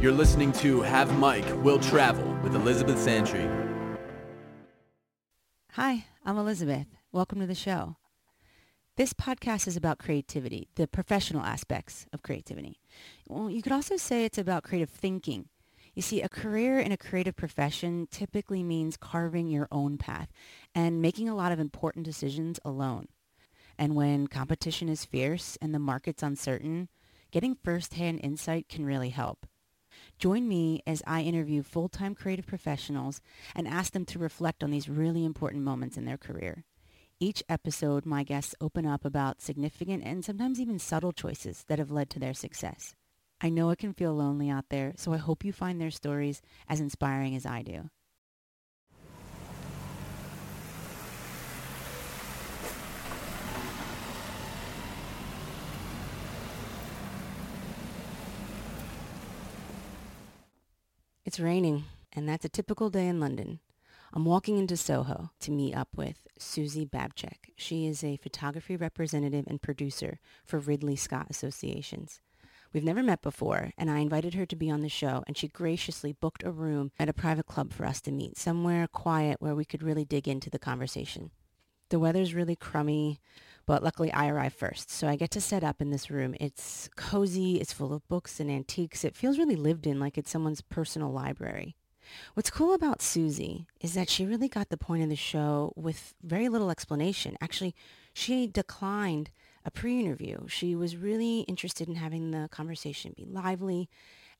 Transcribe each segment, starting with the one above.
You're listening to Have Mike Will Travel with Elizabeth Santry. Hi, I'm Elizabeth. Welcome to the show. This podcast is about creativity, the professional aspects of creativity. Well, you could also say it's about creative thinking. You see, a career in a creative profession typically means carving your own path and making a lot of important decisions alone. And when competition is fierce and the market's uncertain, getting firsthand insight can really help. Join me as I interview full-time creative professionals and ask them to reflect on these really important moments in their career. Each episode, my guests open up about significant and sometimes even subtle choices that have led to their success. I know it can feel lonely out there, so I hope you find their stories as inspiring as I do. It's raining, and that's a typical day in London. I'm walking into Soho to meet up with Susie Babchick. She is a photography representative and producer for Ridley Scott Associations. We've never met before, and I invited her to be on the show, and she graciously booked a room at a private club for us to meet, somewhere quiet where we could really dig into the conversation. The weather's really crummy, but luckily I arrive first. So I get to set up in this room. It's cozy, it's full of books and antiques. It feels really lived in, like it's someone's personal library. What's cool about Susie is that she really got the point of the show with very little explanation. Actually, she declined a pre-interview. She was really interested in having the conversation be lively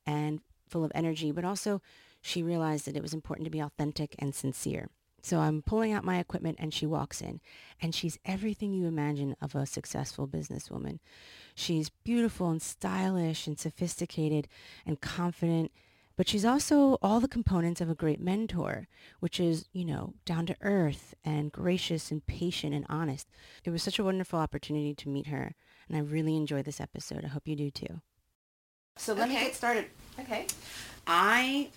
and full of energy, but also she realized that it was important to be authentic and sincere. So I'm pulling out my equipment and she walks in and she's everything you imagine of a successful businesswoman. She's beautiful and stylish and sophisticated and confident, but she's also all the components of a great mentor, which is, you know, down to earth and gracious and patient and honest. It was such a wonderful opportunity to meet her and I really enjoyed this episode. I hope you do too. So let me get started. Okay. I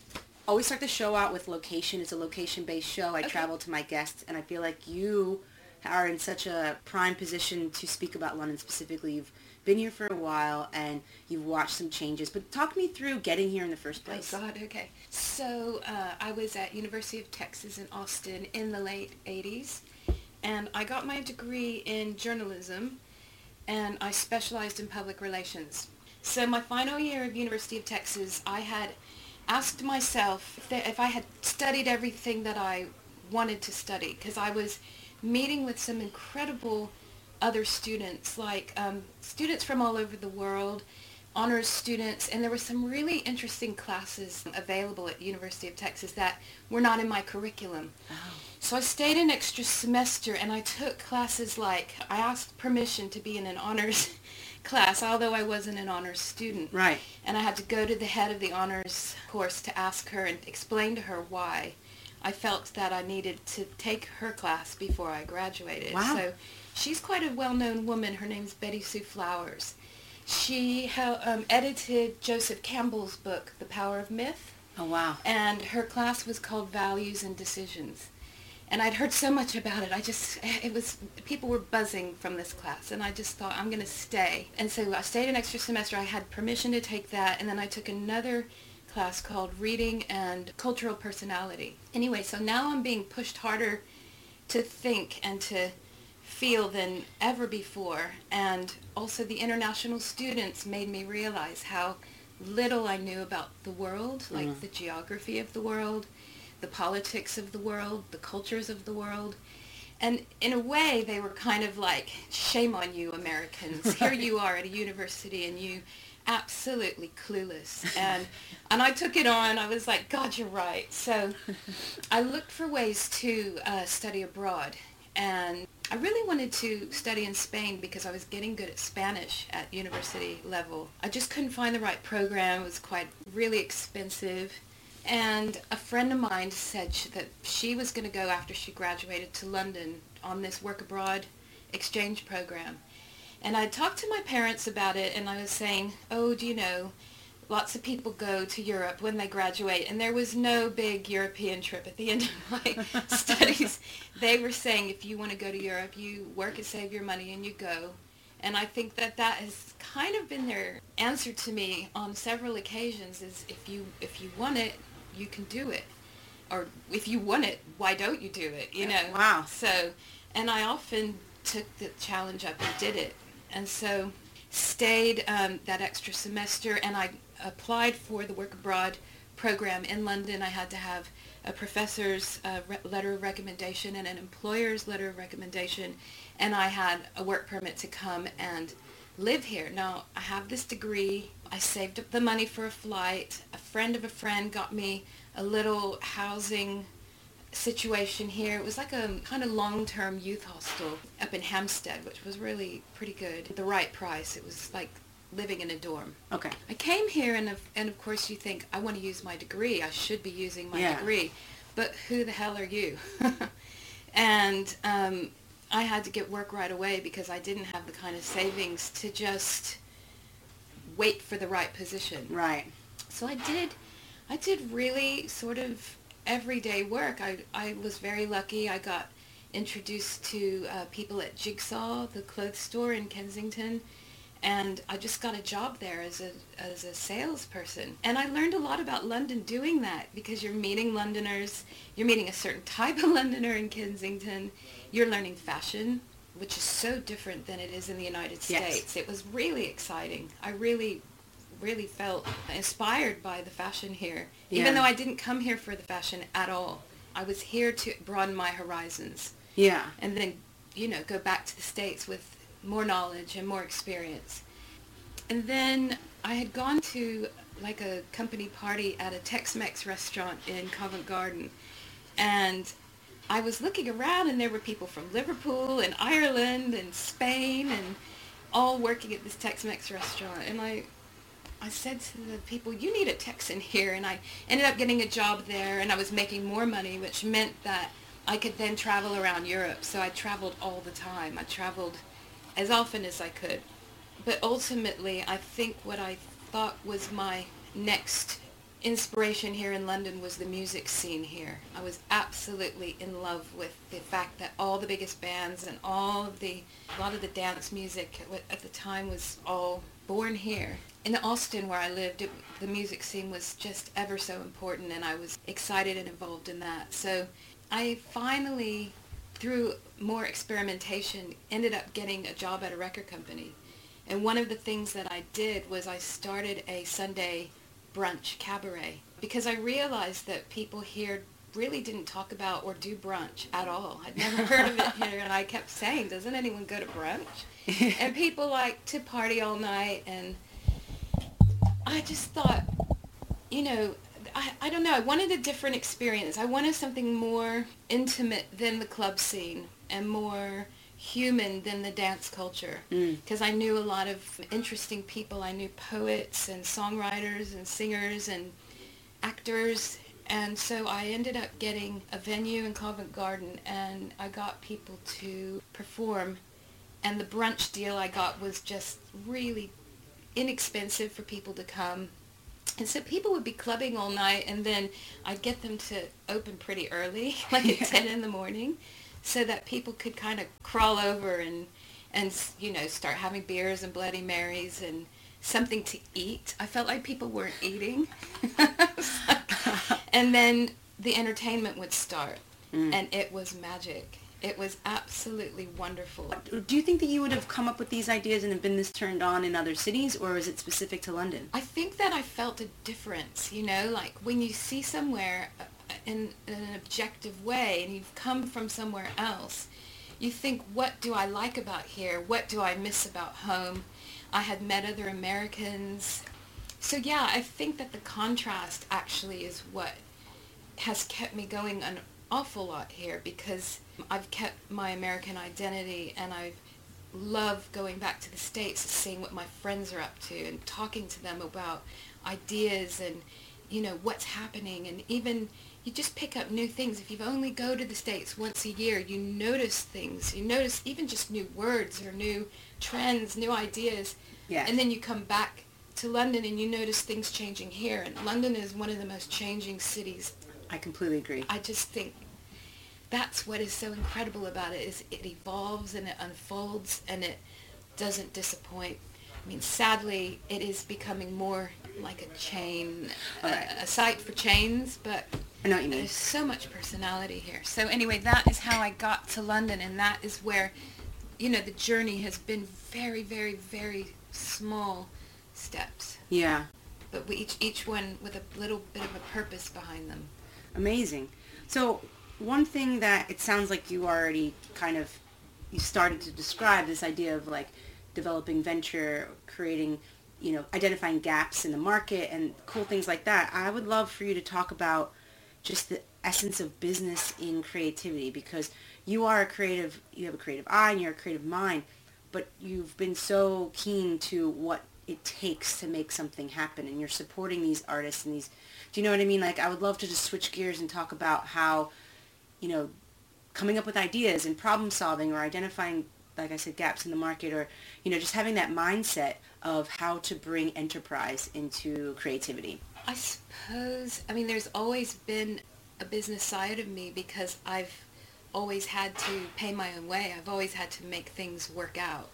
always start the show out with location. It's a location-based show. I Okay. travel to my guests, and I feel like you are in such a prime position to speak about London specifically. You've been here for a while, and you've watched some changes. But talk me through getting here in the first Oh place. God. Okay. So uh, I was at University of Texas in Austin in the late '80s, and I got my degree in journalism, and I specialized in public relations. So my final year of University of Texas, I had asked myself if, if I had studied everything that I wanted to study, because I was meeting with some incredible other students, like um, students from all over the world, honors students, and there were some really interesting classes available at University of Texas that were not in my curriculum. So I stayed an extra semester and I took classes like, I asked permission to be in an honors class, although I wasn't an honors student. Right. And I had to go to the head of the honors course to ask her and explain to her why I felt that I needed to take her class before I graduated. Wow. So she's quite a well-known woman. Her name's Betty Sue Flowers. She um, edited Joseph Campbell's book, The Power of Myth, Oh wow. and her class was called Values and Decisions. And I'd heard so much about it. I just, eh, it was, people were buzzing from this class. And I just thought, I'm going to stay. And so I stayed an extra semester. I had permission to take that. And then I took another class called Reading and Cultural Personality. Anyway, so now I'm being pushed harder to think and to feel than ever before. And also the international students made me realize how little I knew about the world, like mm-hmm. the geography of the world, the politics of the world, the cultures of the world. And in a way, they were kind of like, shame on you, Americans. Here you are at a university and you absolutely clueless. And, and I took it on. I was like, God, you're right. So I looked for ways to uh, study abroad. And I really wanted to study in Spain because I was getting good at Spanish at university level. I just couldn't find the right program. It was quite really expensive. And a friend of mine said sh- that she was going to go after she graduated to London on this work abroad exchange program. And I talked to my parents about it and I was saying, oh, do you know, lots of people go to Europe when they graduate and there was no big European trip at the end of my studies. They were saying if you want to go to Europe, you work and save your money and you go And I think that that has kind of been their answer to me on several occasions is if you if you want it, you can do it. Or if you want it, why don't you do it? You know. Wow. So, and I often took the challenge up and did it. And so stayed um, that extra semester and I applied for the work abroad program in London. I had to have a professor's uh, re- letter of recommendation and an employer's letter of recommendation and I had a work permit to come and live here. Now, I have this degree. I saved up the money for a flight. A friend of a friend got me a little housing situation here. It was like a kind of long-term youth hostel up in Hampstead, which was really pretty good. The right price. It was like living in a dorm. Okay. I came here and of, and of course you think, I want to use my degree. I should be using my Yeah. degree. But who the hell are you? and um, I had to get work right away because I didn't have the kind of savings to just wait for the right position. Right. So I did, I did really sort of everyday work. I, I was very lucky. I got introduced to uh, people at Jigsaw, the clothes store in Kensington, and I just got a job there as a as a salesperson. And I learned a lot about London doing that because you're meeting Londoners, you're meeting a certain type of Londoner in Kensington, you're learning fashion, which is so different than it is in the United Yes. States. It was really exciting. I really really felt inspired by the fashion here, Yeah. even though I didn't come here for the fashion at all. I was here to broaden my horizons Yeah. and then, you know, go back to the States with more knowledge and more experience. And then I had gone to like a company party at a Tex-Mex restaurant in Covent Garden. And I was looking around and there were people from Liverpool and Ireland and Spain and all working at this Tex-Mex restaurant. And I, I said to the people, you need a Texan here. And I ended up getting a job there and I was making more money, which meant that I could then travel around Europe. So I traveled all the time. I traveled as often as I could. But ultimately, I think what I thought was my next inspiration here in London was the music scene here. I was absolutely in love with the fact that all the biggest bands and all of the, a lot of the dance music at- the time was all born here. In Austin where I lived, it, the music scene was just ever so important and I was excited and involved in that. So I finally, through more experimentation, ended up getting a job at a record company. And one of the things that I did was I started a Sunday brunch cabaret because I realized that people here really didn't talk about or do brunch at all. I'd never heard of it here and I kept saying, doesn't anyone go to brunch? and people like to party all night and I just thought, you know, I, I don't know, I wanted a different experience. I wanted something more intimate than the club scene and more human than the dance culture Mm. because I knew a lot of interesting people. I knew poets and songwriters and singers and actors. And so I ended up getting a venue in Covent Garden and I got people to perform. And the brunch deal I got was just really inexpensive for people to come. And so people would be clubbing all night and then I'd get them to open pretty early, like at 10 in the morning, so that people could kind of crawl over and, and, you know, start having beers and Bloody Marys and something to eat. I felt like people weren't eating. and then the entertainment would start mm. and it was magic. It was absolutely wonderful. Do you think that you would have come up with these ideas and have been this turned on in other cities, or is it specific to London? I think that I felt a difference, you know, like when you see somewhere in, in an objective way and you've come from somewhere else, you think, what do I like about here? What do I miss about home? I had met other Americans. So yeah, I think that the contrast actually is what has kept me going an awful lot here because I've kept my American identity and I've love going back to the States seeing what my friends are up to and talking to them about ideas and, you know, what's happening. And even you just pick up new things. If you only go to the States once a year, you notice things. You notice even just new words or new trends, new ideas. Yes. And then you come back to London and you notice things changing here. And London is one of the most changing cities I completely agree. I just think that's what is so incredible about it is it evolves and it unfolds and it doesn't disappoint. I mean, sadly, it is becoming more like a chain, a, a site for chains, but I know what you mean. there's so much personality here. So anyway, that is how I got to London, and that is where, you know, the journey has been very, very, very small steps, Yeah. but we each each one with a little bit of a purpose behind them. Amazing. So one thing that it sounds like you already kind of you started to describe this idea of like developing venture, creating, you know, identifying gaps in the market and cool things like that. I would love for you to talk about just the essence of business in creativity because you are a creative, you have a creative eye and you're a creative mind, but you've been so keen to what it takes to make something happen and you're supporting these artists and these do you know what I mean? Like I would love to just switch gears and talk about how, you know, coming up with ideas and problem solving or identifying, like I said, gaps in the market or, you know, just having that mindset of how to bring enterprise into creativity. I suppose, I mean, there's always been a business side of me because I've always had to pay my own way. I've always had to make things work out.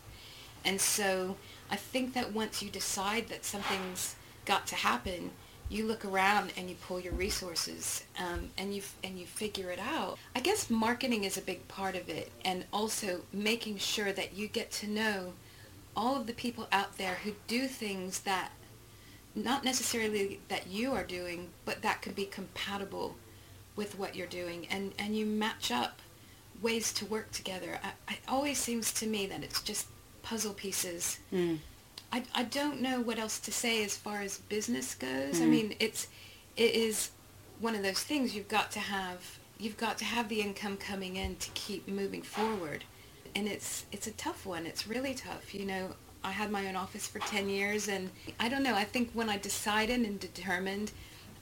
And so I think that once you decide that something's got to happen, you look around and you pull your resources um, and you and you figure it out. I guess marketing is a big part of it, and also making sure that you get to know all of the people out there who do things that not necessarily that you are doing, but that could be compatible with what you're doing, and and you match up ways to work together. I, it always seems to me that it's just puzzle pieces. Mm. I, I don't know what else to say as far as business goes. I Mhm. mean, it's it is one of those things you've got to have you've got to have the income coming in to keep moving forward. And it's it's a tough one. It's really tough. You know, I had my own office for 10 years and I don't know, I think when I decided and determined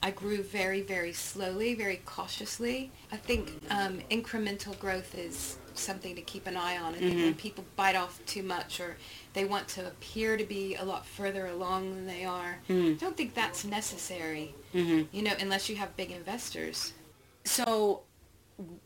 I grew very, very slowly, very cautiously. I think um, incremental growth is something to keep an eye on. I think when people bite off too much or they want to appear to be a lot further along than they are, I don't think that's necessary, Mhm. you know, unless you have big investors. So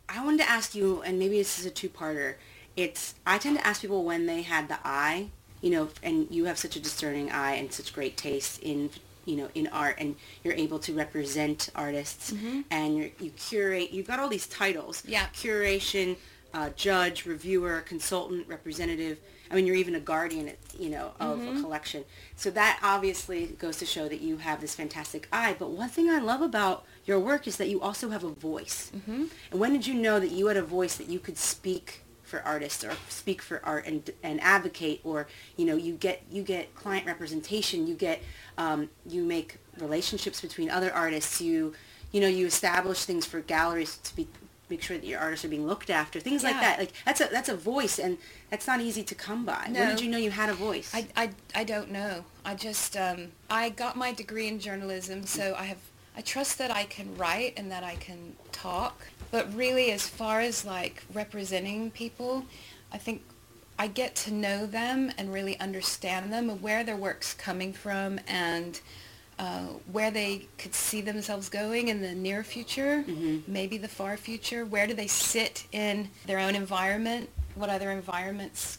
I wanted to ask you, and maybe this is a two-parter. It's I tend to ask people when they had the eye, you know, and you have such a discerning eye and such great taste in, you know, in art, and you're able to represent artists, and you're, you curate. You've got all these titles. Yeah. Curation, uh, judge, reviewer, consultant, representative. I mean, you're even a guardian, you know, of a collection. So that obviously goes to show that you have this fantastic eye. But one thing I love about your work is that you also have a voice. Mm-hmm. And when did you know that you had a voice that you could speak for artists or speak for art and and advocate or you know you get you get client representation you get um, you make relationships between other artists you you know you establish things for galleries to be make sure that your artists are being looked after things like that. Like that's a that's a voice and that's not easy to come by. When did you know you had a voice? I, I, I don't know. I just, um, I got my degree in journalism, so I have, I trust that I can write and that I can talk. But really, as far as like representing people, I think I get to know them and really understand them and where their work's coming from and uh, where they could see themselves going in the near future, maybe the far future. Where do they sit in their own environment? What other environments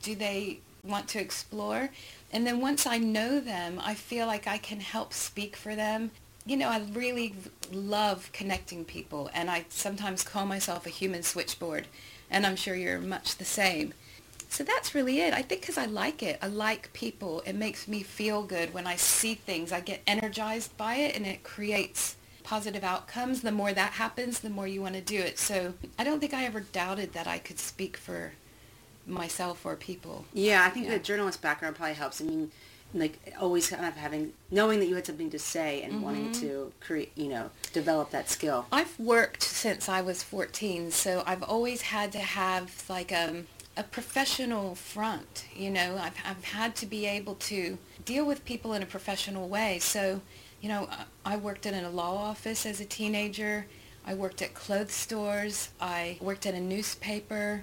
do they want to explore? And then once I know them, I feel like I can help speak for them. You know, I really love connecting people, and I sometimes call myself a human switchboard, and I'm sure you're much the same. So that's really it. I think because I like it. I like people. It makes me feel good when I see things. I get energized by it, and it creates positive outcomes. The more that happens, the more you want to do it. So I don't think I ever doubted that I could speak for myself or people. Yeah, I think Yeah. the journalist background probably helps. I mean, like always kind of having knowing that you had something to say and wanting Mm-hmm. to create, you know, develop that skill. I've worked since I was 14, so I've always had to have like um, a professional front. You know, I've, I've had to be able to deal with people in a professional way. So, you know, I I worked in a law office as a teenager. I worked at clothes stores. I worked at a newspaper.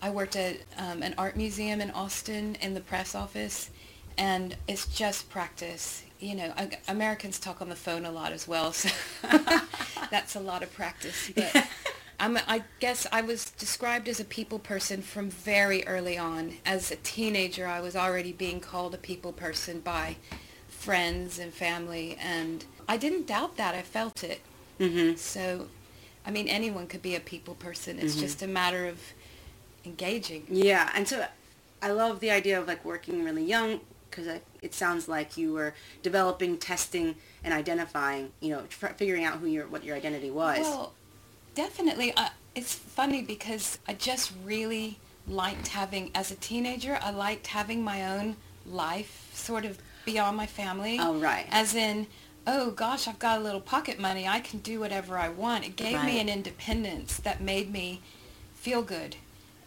I worked at um, an art museum in Austin in the press office. And it's just practice. You know, I- Americans talk on the phone a lot as well, so that's a lot of practice. But I'm, I guess I was described as a people person from very early on. As a teenager, I was already being called a people person by friends and family, and I didn't doubt that. I felt it. Mm-hmm. So, I mean, anyone could be a people person. It's just a matter of engaging. Yeah, and so I love the idea of like working really young because it sounds like you were developing, testing, and identifying. You know, tr- figuring out who your what your identity was. Well, definitely. Uh, it's funny because I just really liked having, as a teenager, I liked having my own life sort of beyond my family. Oh, right. As in, oh gosh, I've got a little pocket money. I can do whatever I want. It gave Right. me an independence that made me feel good.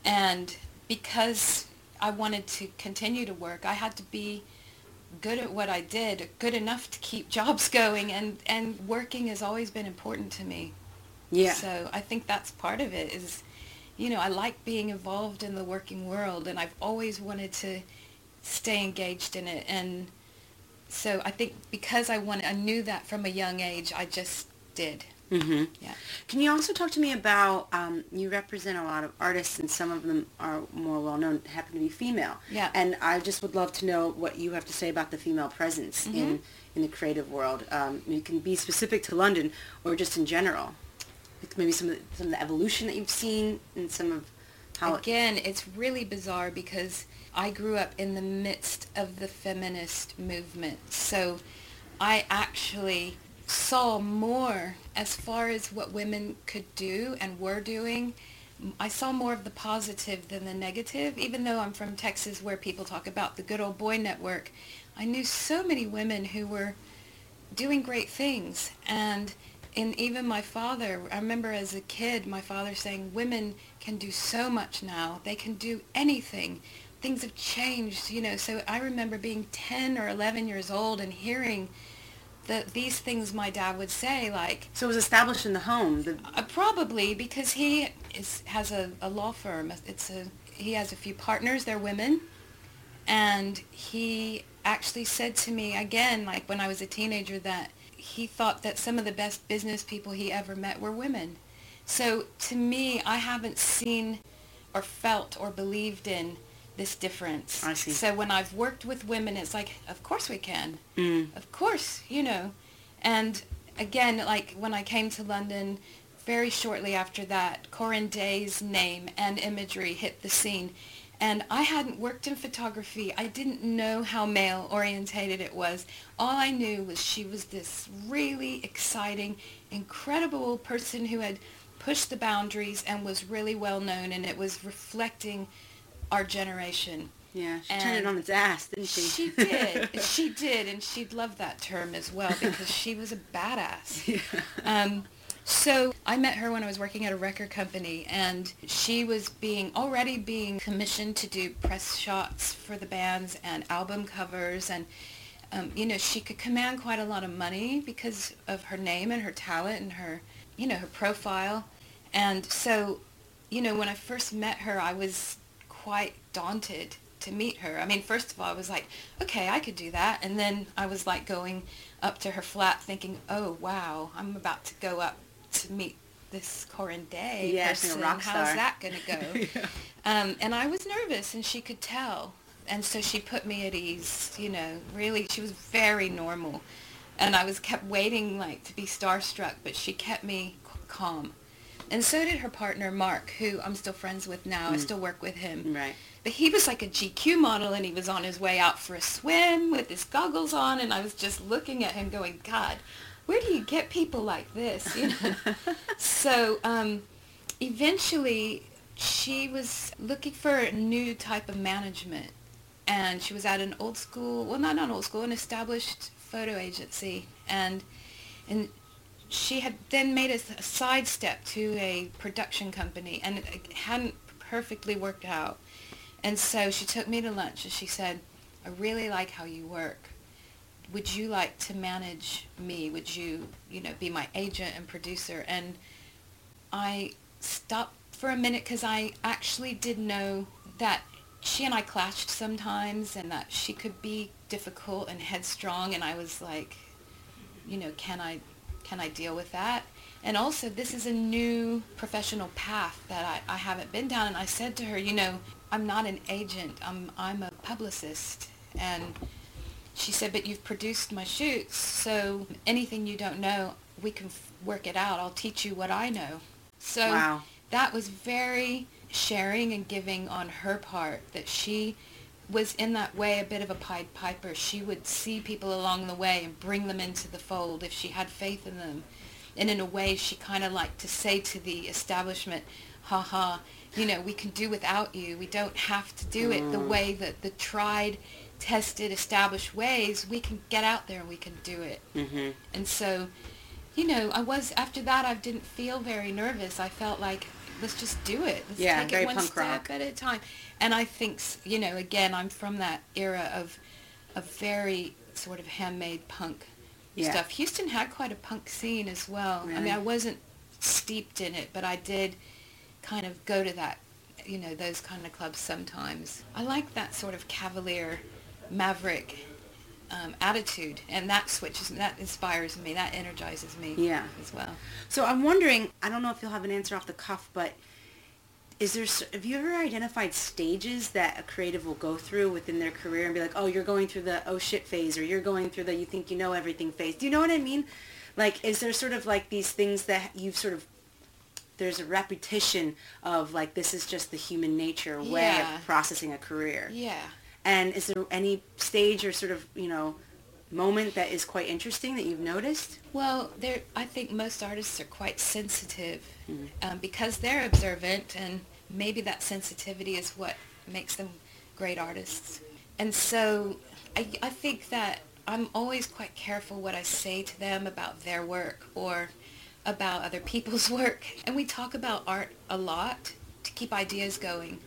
And because I wanted to continue to work, I had to be good at what I did, good enough to keep jobs going, and, and working has always been important to me. yeah. So I think that's part of it is, you know, I like being involved in the working world and I've always wanted to stay engaged in it. And so I think because I wanted, I knew that from a young age, I just did. Mm-hmm. Yeah. Can you also talk to me about um, you represent a lot of artists and some of them are more well known happen to be female. Yeah. And I just would love to know what you have to say about the female presence Mm-hmm. in in the creative world. Um, it can be specific to London or just in general. Like maybe some of the, some of the evolution that you've seen and some of how it, Again, it's really bizarre because I grew up in the midst of the feminist movement. So I actually saw more as far as what women could do and were doing. I saw more of the positive than the negative, even though I'm from Texas where people talk about the good old boy network. I knew so many women who were doing great things and and even my father i remember as a kid my father saying women can do so much now they can do anything things have changed you know so i remember being 10 or 11 years old and hearing the, these things my dad would say like so it was established in the home. The, uh, probably because he is, has a, a law firm. It's a he has a few partners. They're women, and he actually said to me again, like when I was a teenager, that he thought that some of the best business people he ever met were women. So to me, I haven't seen or felt or believed in this difference. I see. So when I've worked with women, it's like, of course we can. mm, Of course, you know. And again, like when I came to London, very shortly after that, Corinne Day's name and imagery hit the scene. And I hadn't worked in photography. I didn't know how male orientated it was. All I knew was she was this really exciting, incredible person who had pushed the boundaries and was really well known and it was reflecting our generation. yeah, she turned it on its ass, didn't she? She did. she did, and she'd love that term as well because she was a badass. Um, so I met her when I was working at a record company, and she was being already being commissioned to do press shots for the bands and album covers, and um, you know she could command quite a lot of money because of her name and her talent and her, you know, her profile, and so, you know, when I first met her, I was quite daunted to meet her. I mean, first of all, I was like, okay, I could do that. And then I was like going up to her flat thinking, oh, wow, I'm about to go up to meet this Corinne Day Yeah, person. How's that going to go? um, and I was nervous and she could tell. And so she put me at ease, you know, really, she was very normal. And I was kept waiting like to be starstruck, but she kept me calm. And so did her partner, Mark, who I'm still friends with now. I still work with him. right. But he was like a GQ model and he was on his way out for a swim with his goggles on and I was just looking at him going, God, where do you get people like this? You know? so um, eventually she was looking for a new type of management and she was at an old school, well not an old school, an established photo agency and and she had then made a, a sidestep to a production company and it hadn't perfectly worked out. And so she took me to lunch and she said, I really like how you work. Would you like to manage me? Would you, you know, be my agent and producer? And I stopped for a minute because I actually did know that she and I clashed sometimes and that she could be difficult and headstrong and I was like, you know, can I can I deal with that? And also, this is a new professional path that I, I haven't been down. And I said to her, you know, I'm not an agent. I'm, I'm a publicist. And she said, but you've produced my shoots, so anything you don't know, we can f- work it out. I'll teach you what I know. So Wow. that was very sharing and giving on her part that she was in that way a bit of a Pied Piper. She would see people along the way and bring them into the fold if she had faith in them. And in a way, she kind of liked to say to the establishment, ha ha, you know, we can do without you. We don't have to do it the way that the tried, tested, established ways. We can get out there and we can do it. Mm-hmm. And so, you know, I was after that. I didn't feel very nervous. I felt like let's just do it. Let's Yeah, take it one step rock. at a time. And I think, you know, again, I'm from that era of a very sort of handmade punk Yeah. stuff. Houston had quite a punk scene as well. I mean, I wasn't steeped in it, but I did kind of go to that, you know, those kind of clubs sometimes. I like that sort of cavalier, maverick um, attitude, and that switches, that inspires me, that energizes me Yeah. as well. So I'm wondering, I don't know if you'll have an answer off the cuff, but is there, have you ever identified stages that a creative will go through within their career and be like, oh, you're going through the oh shit phase or you're going through the you think you know everything phase? Do you know what I mean? Like, is there sort of like these things that you've sort of, there's a repetition of like, this is just the human nature way Yeah. of processing a career? Yeah. And is there any stage or sort of, you know, moment that is quite interesting that you've noticed? Well, there, I think most artists are quite sensitive um, because they're observant, and maybe that sensitivity is what makes them great artists. And so, I, I think that I'm always quite careful what I say to them about their work or about other people's work. And we talk about art a lot to keep ideas going.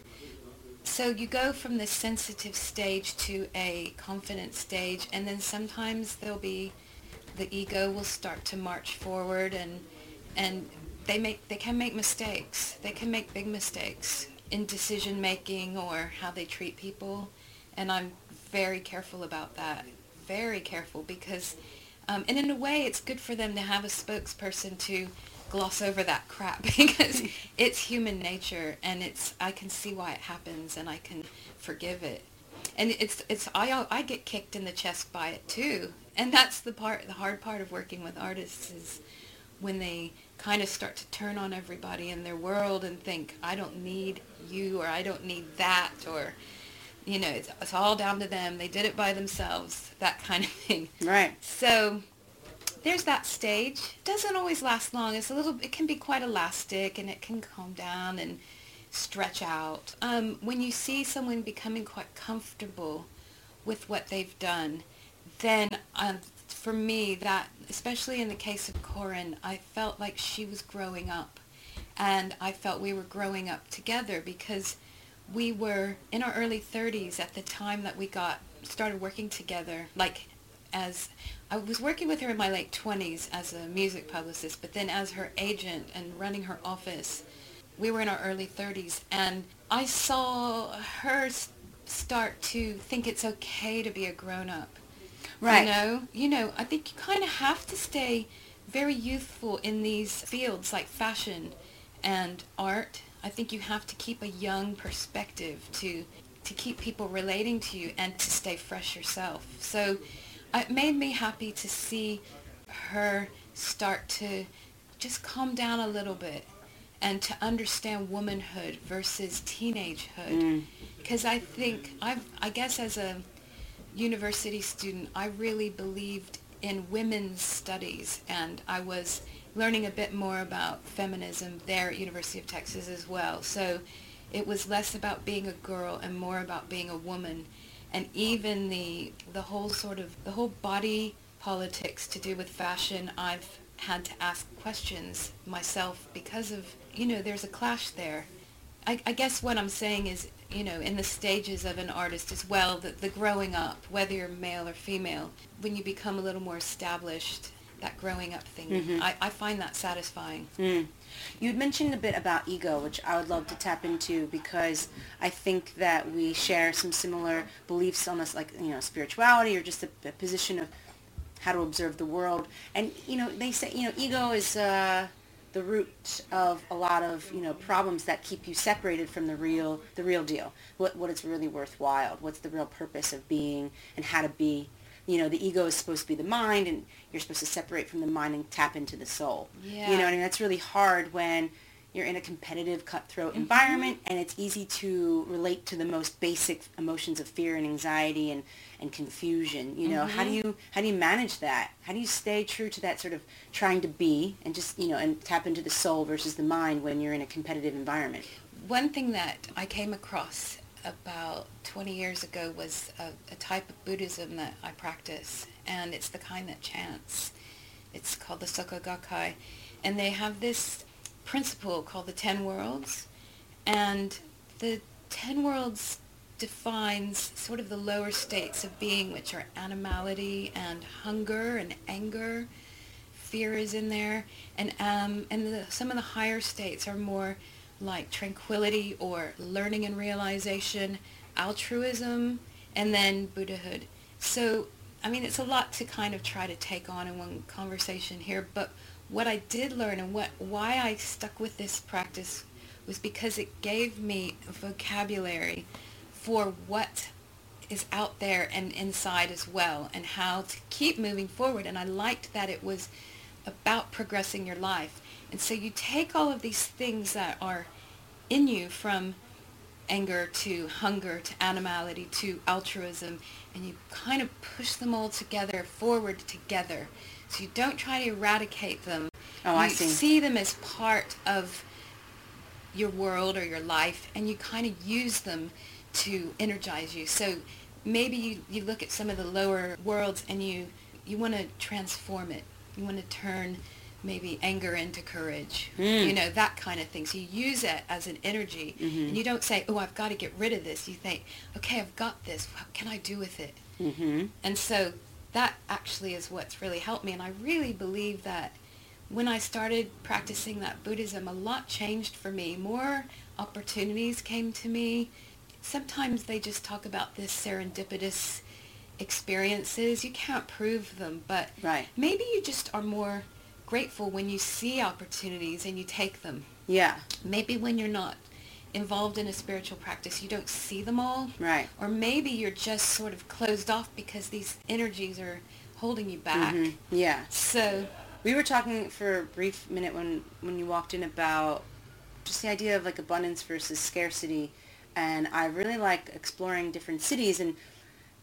So you go from this sensitive stage to a confident stage, and then sometimes there'll be the ego will start to march forward, and and they make they can make mistakes. They can make big mistakes in decision making or how they treat people, and I'm very careful about that. Very careful because, um, and in a way, it's good for them to have a spokesperson to gloss over that crap because it's human nature and it's I can see why it happens and I can forgive it. And it's it's I I get kicked in the chest by it too. And that's the part the hard part of working with artists is when they kind of start to turn on everybody in their world and think I don't need you or I don't need that or you know it's, it's all down to them. They did it by themselves. That kind of thing. Right. So there's that stage. Doesn't always last long. It's a little. It can be quite elastic, and it can calm down and stretch out. Um, when you see someone becoming quite comfortable with what they've done, then um, for me, that especially in the case of Corinne, I felt like she was growing up, and I felt we were growing up together because we were in our early 30s at the time that we got started working together. Like as I was working with her in my late 20s as a music publicist but then as her agent and running her office we were in our early 30s and I saw her start to think it's okay to be a grown up Right. you know you know I think you kind of have to stay very youthful in these fields like fashion and art. I think you have to keep a young perspective to to keep people relating to you and to stay fresh yourself. So uh, it made me happy to see her start to just calm down a little bit and to understand womanhood versus teenagehood. Mm. Because I think I've I guess as a university student, I really believed in women's studies, and I was learning a bit more about feminism there at University of Texas as well. So it was less about being a girl and more about being a woman, and even the the whole sort of the whole body politics to do with fashion. I've had to ask questions myself because of you know there's a clash there. I, I guess what I'm saying is, you know, in the stages of an artist as well, the, the growing up, whether you're male or female, when you become a little more established, that growing up thing, I, I find that satisfying. Mm. You had mentioned a bit about ego, which I would love to tap into because I think that we share some similar beliefs on this, like you know, spirituality or just a, a position of how to observe the world. And you know, they say you know, ego is uh, the root of a lot of you know problems that keep you separated from the real the real deal. What what is really worthwhile. What's the real purpose of being and how to be? You know the ego is supposed to be the mind and you're supposed to separate from the mind and tap into the soul. Yeah. you know mean? That's really hard when you're in a competitive cutthroat Mm-hmm. environment and it's easy to relate to the most basic emotions of fear and anxiety and, and confusion you know how do Mm-hmm. you how do you manage that how do you stay true to that sort of trying to be and just you know and tap into the soul versus the mind when you're in a competitive environment One thing that I came across about 20 years ago was a, a type of Buddhism that I practice, and it's the kind that chants. It's called the Soka Gakkai, and they have this principle called the Ten Worlds, and the Ten Worlds defines sort of the lower states of being, which are animality and hunger and anger. Fear is in there, and um, and the, some of the higher states are more like tranquility or learning and realization, altruism, and then Buddhahood. So, I mean, it's a lot to kind of try to take on in one conversation here, but what I did learn and what why I stuck with this practice was because it gave me vocabulary for what is out there and inside as well and how to keep moving forward and I liked that it was about progressing your life. And so you take all of these things that are in you from anger to hunger to animality to altruism and you kind of push them all together forward together you don't try to eradicate them Oh, you I see. them as part of your world or your life and you kind of use them to energize you so maybe you, you look at some of the lower worlds and you you want to transform it you want to turn maybe anger into courage Mm. you know that kind of thing so you use it as an energy Mm-hmm. and you don't say oh i've got to get rid of this you think okay i've got this what can i do with it mm-hmm. and so that actually is what's really helped me. And I really believe that when I started practicing that Buddhism, a lot changed for me. More opportunities came to me. Sometimes they just talk about this serendipitous experiences. You can't prove them, but Right. maybe you just are more grateful when you see opportunities and you take them. yeah Maybe when you're not involved in a spiritual practice, you don't see them all. right Or maybe you're just sort of closed off because these energies are holding you back. Mhm. yeah So, We were talking for a brief minute when, when you walked in about just the idea of like abundance versus scarcity. And I really like exploring different cities and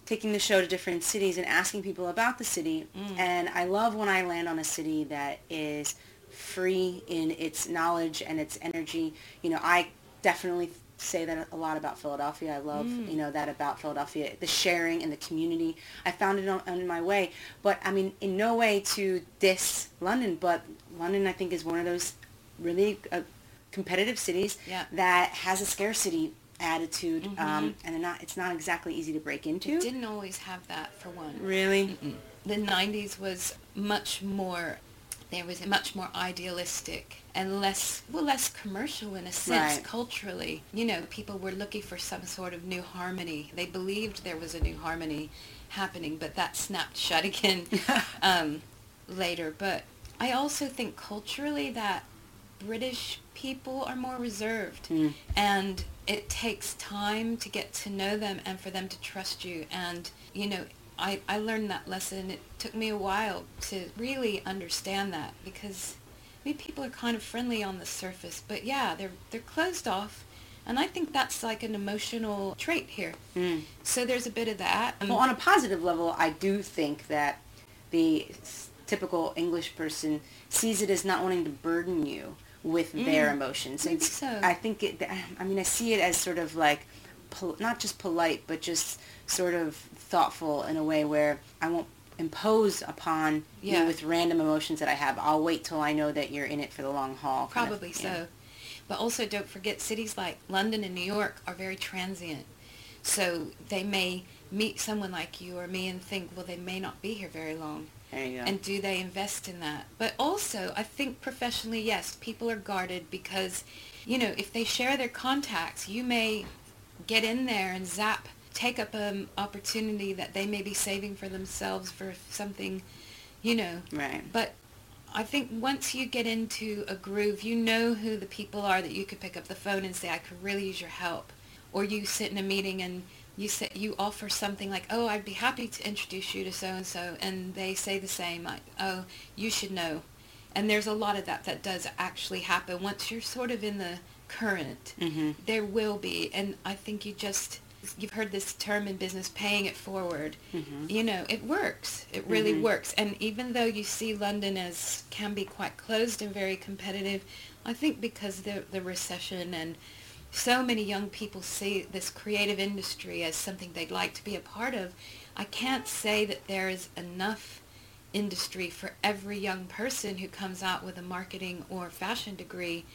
taking the show to different cities and asking people about the city. And I love when I land on a city that is free in its knowledge and its energy. You know, I definitely say that a lot about Philadelphia. I love, you know, that about Philadelphia, the sharing and the community. I found it on, on my way. But I mean, in no way to diss London, but London I think is one of those really uh, competitive cities Yeah. that has a scarcity attitude um, and they're not it's not exactly easy to break into didn't always have that for one. really The 90s was much more, there was a much more idealistic and less, well, less commercial in a sense Right. culturally. You know, people were looking for some sort of new harmony. They believed there was a new harmony happening, but that snapped shut again um, later. But I also think culturally that British people are more reserved Mm. and it takes time to get to know them and for them to trust you and you know I, I learned that lesson it took me a while to really understand that because I mean people are kind of friendly on the surface but yeah they're they're closed off and I think that's like an emotional trait here Mm. so there's a bit of that Well, on a positive level, I do think that the typical English person sees it as not wanting to burden you with their emotions. so. I think it. I mean, I see it as sort of like, pol- not just polite, but just sort of thoughtful in a way where I won't impose upon Yeah. you with random emotions that I have. I'll wait till I know that you're in it for the long haul. kind of, Probably yeah. so. But also don't forget cities like London and New York are very transient. So they may meet someone like you or me and think, well, they may not be here very long. There you go. And do they invest in that? But also, I think professionally, yes, people are guarded because, you know, if they share their contacts, you may get in there and zap, take up an opportunity that they may be saving for themselves for something, you know. right. But I think once you get into a groove, you know who the people are that you could pick up the phone and say, I could really use your help. Or you sit in a meeting and you say, you offer something like, oh, I'd be happy to introduce you to so-and-so. And they say the same, like, oh, you should know. And there's a lot of that that does actually happen. Once you're sort of in the current, Mm-hmm. there will be. And I think you just, you've heard this term in business, paying it forward. Mm-hmm. You know, it works. It really Mhm. works. And even though you see London as can be quite closed and very competitive, I think because the the recession and so many young people see this creative industry as something they'd like to be a part of, I can't say that there is enough industry for every young person who comes out with a marketing or fashion degree.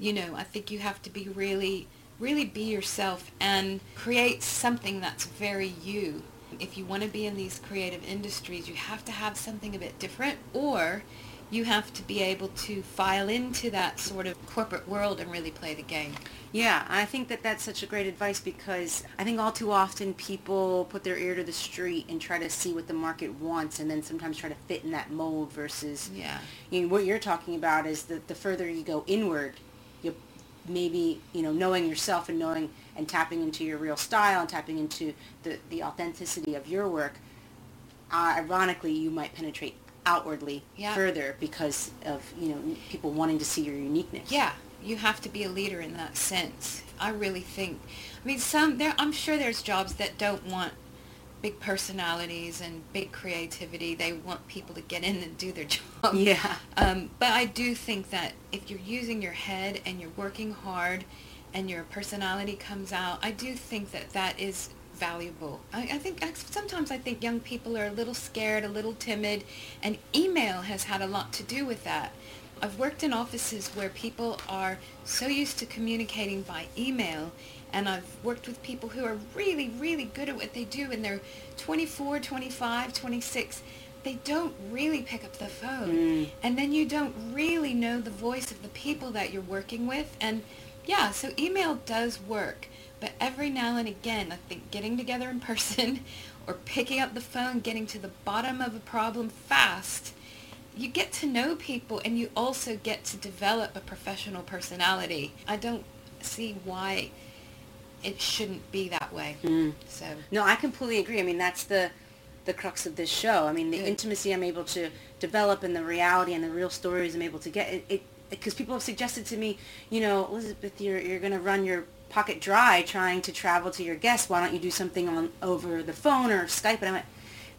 You know, I think you have to be really, really be yourself and create something that's very you. If you want to be in these creative industries, you have to have something a bit different or you have to be able to file into that sort of corporate world and really play the game. Yeah, I think that that's such a great advice because I think all too often people put their ear to the street and try to see what the market wants and then sometimes try to fit in that mold versus Yeah. you know, what you're talking about is that the further you go inward, maybe, you know, knowing yourself and knowing and tapping into your real style and tapping into the, the authenticity of your work, uh, ironically, you might penetrate outwardly Yeah. further because of, you know, people wanting to see your uniqueness. Yeah, you have to be a leader in that sense. I really think. I mean, some there. I'm sure there's jobs that don't want big personalities and big creativity. They want people to get in and do their job. Yeah. Um, but I do think that if you're using your head and you're working hard, and your personality comes out, I do think that that is valuable. I, I think I- sometimes I think young people are a little scared, a little timid, and email has had a lot to do with that. I've worked in offices where people are so used to communicating by email and I've worked with people who are really, really good at what they do and they're 24, 25, 26. They don't really pick up the phone. Mm. And then you don't really know the voice of the people that you're working with. And yeah, so email does work. But every now and again, I think getting together in person or picking up the phone, getting to the bottom of a problem fast, you get to know people and you also get to develop a professional personality. I don't see why it shouldn't be that way. Mm. So No, I completely agree. I mean, that's the the crux of this show. I mean, the Good. intimacy I'm able to develop and the reality and the real stories I'm able to get. It, because people have suggested to me, you know, Elizabeth, you're you're going to run your pocket dry trying to travel to your guests. Why don't you do something on over the phone or Skype? And I went,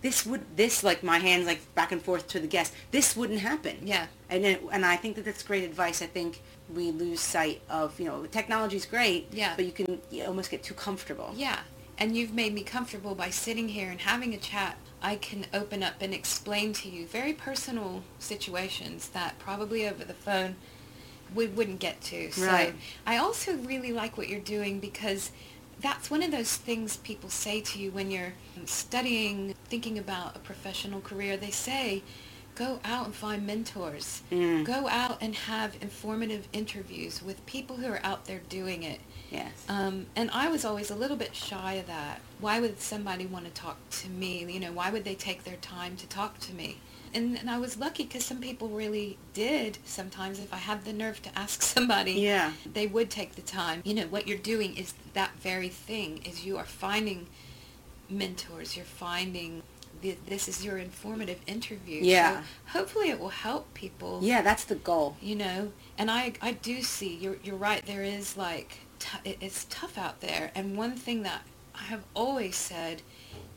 this would this like my hands like back and forth to the guest. This wouldn't happen. yeah, And it, and I think that that's great advice. I think we lose sight of you know technology's great. Yeah. But you can you almost get too comfortable. yeah. And you've made me comfortable by sitting here and having a chat. I can open up and explain to you very personal situations that probably over the phone we wouldn't get to. So Right. I also really like what you're doing because that's one of those things people say to you when you're studying, thinking about a professional career. They say, go out and find mentors. Mm. Go out and have informative interviews with people who are out there doing it. Yes. Um, and I was always a little bit shy of that. Why would somebody want to talk to me? You know, why would they take their time to talk to me? And, and I was lucky because some people really did sometimes if I had the nerve to ask somebody Yeah. they would take the time you know what you're doing is that very thing is you are finding mentors you're finding this is your informative interview Yeah. so hopefully it will help people Yeah, that's the goal. you know and i i do see you're you're right there is like t- it's tough out there and one thing that i have always said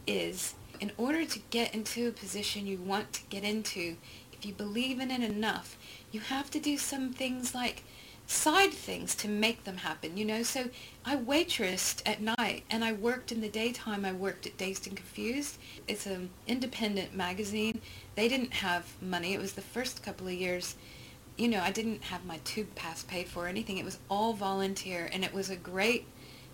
is in order to get into a position you want to get into if you believe in it enough you have to do some things like side things to make them happen you know so i waitressed at night and i worked in the daytime i worked at dazed and confused it's an independent magazine they didn't have money it was the first couple of years you know, I didn't have my tube pass paid for or anything. It was all volunteer, and it was a great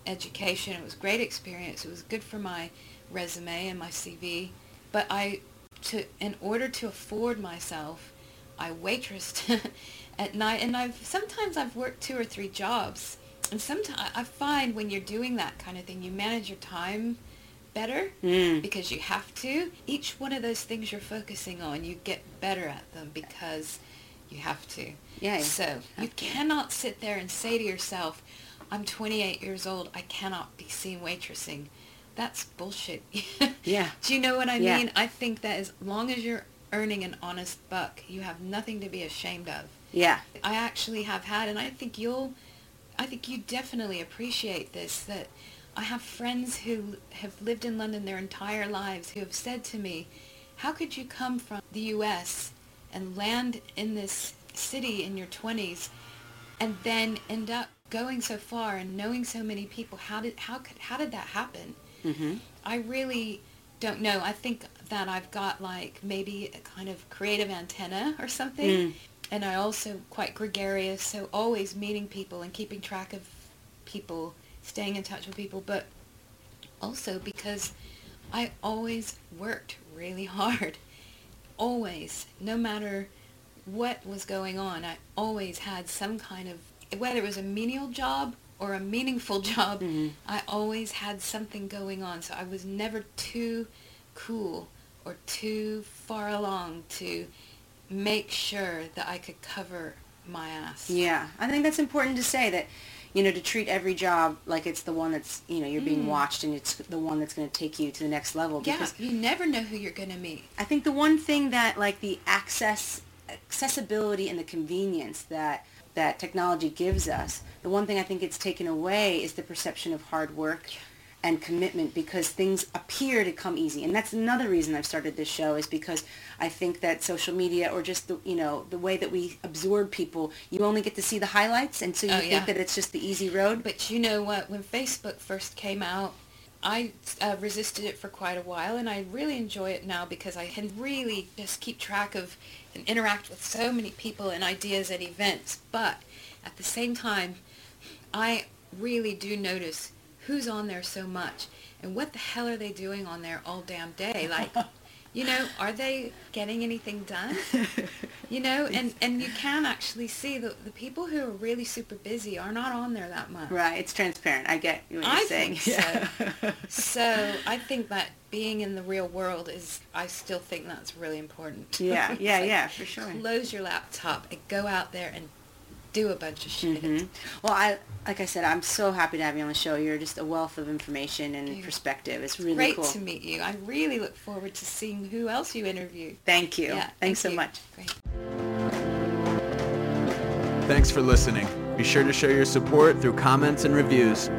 education. It was great experience. It was good for my resume and my CV. But I, to in order to afford myself, I waitressed at night, and I've sometimes I've worked two or three jobs, and sometimes I find when you're doing that kind of thing, you manage your time better Mm. because you have to. Each one of those things you're focusing on, you get better at them because you have to. Yeah, So you to. cannot sit there and say to yourself, I'm 28 years old. I cannot be seen waitressing. That's bullshit. Yeah. Do you know what I Yeah. mean? I think that as long as you're earning an honest buck, you have nothing to be ashamed of. Yeah. I actually have had, and I think you'll, I think you definitely appreciate this, that I have friends who have lived in London their entire lives who have said to me, how could you come from the U.S. and land in this city in your 20s and then end up going so far and knowing so many people? How did, how could, how did that happen? Mm-hmm. I really don't know. I think that I've got like maybe a kind of creative antenna or something. Mm. And I also quite gregarious, so always meeting people and keeping track of people, staying in touch with people, but also because I always worked really hard. Always, no matter what was going on, I always had some kind of, whether it was a menial job or a meaningful job, Mhm. I always had something going on. So I was never too cool or too far along to make sure that I could cover my ass. Yeah, I think that's important to say that, you know, to treat every job like it's the one that's, you know, you're being watched and it's the one that's going to take you to the next level. Mm. Yeah, Because you never know who you're going to meet. I think the one thing that like the access, accessibility and the convenience that that technology gives us, the one thing I think it's taken away is the perception of hard work and commitment because things appear to come easy. And that's another reason I've started this show is because I think that social media or just the, you know, the way that we absorb people, you only get to see the highlights and so you Oh, think yeah. that it's just the easy road. But you know what? When Facebook first came out, I uh, resisted it for quite a while, and I really enjoy it now because I can really just keep track of and interact with so many people and ideas at events. But at the same time, I really do notice who's on there so much and what the hell are they doing on there all damn day? Like, you know, are they getting anything done? You know, and, and you can actually see the, the people who are really super busy are not on there that much. Right, it's transparent. I get what you're I saying. think so. so I think that being in the real world is, I still think that's really important. Yeah, yeah, like, yeah, for sure. Close your laptop and go out there and do a bunch of shit. Mhm. Well, I like I said, I'm so happy to have you on the show. You're just a wealth of information and Yeah. perspective. It's really Great cool. to meet you. I really look forward to seeing who else you interview. Thank you. Yeah, Thanks thank so you. much. Great. Thanks for listening. Be sure to show your support through comments and reviews.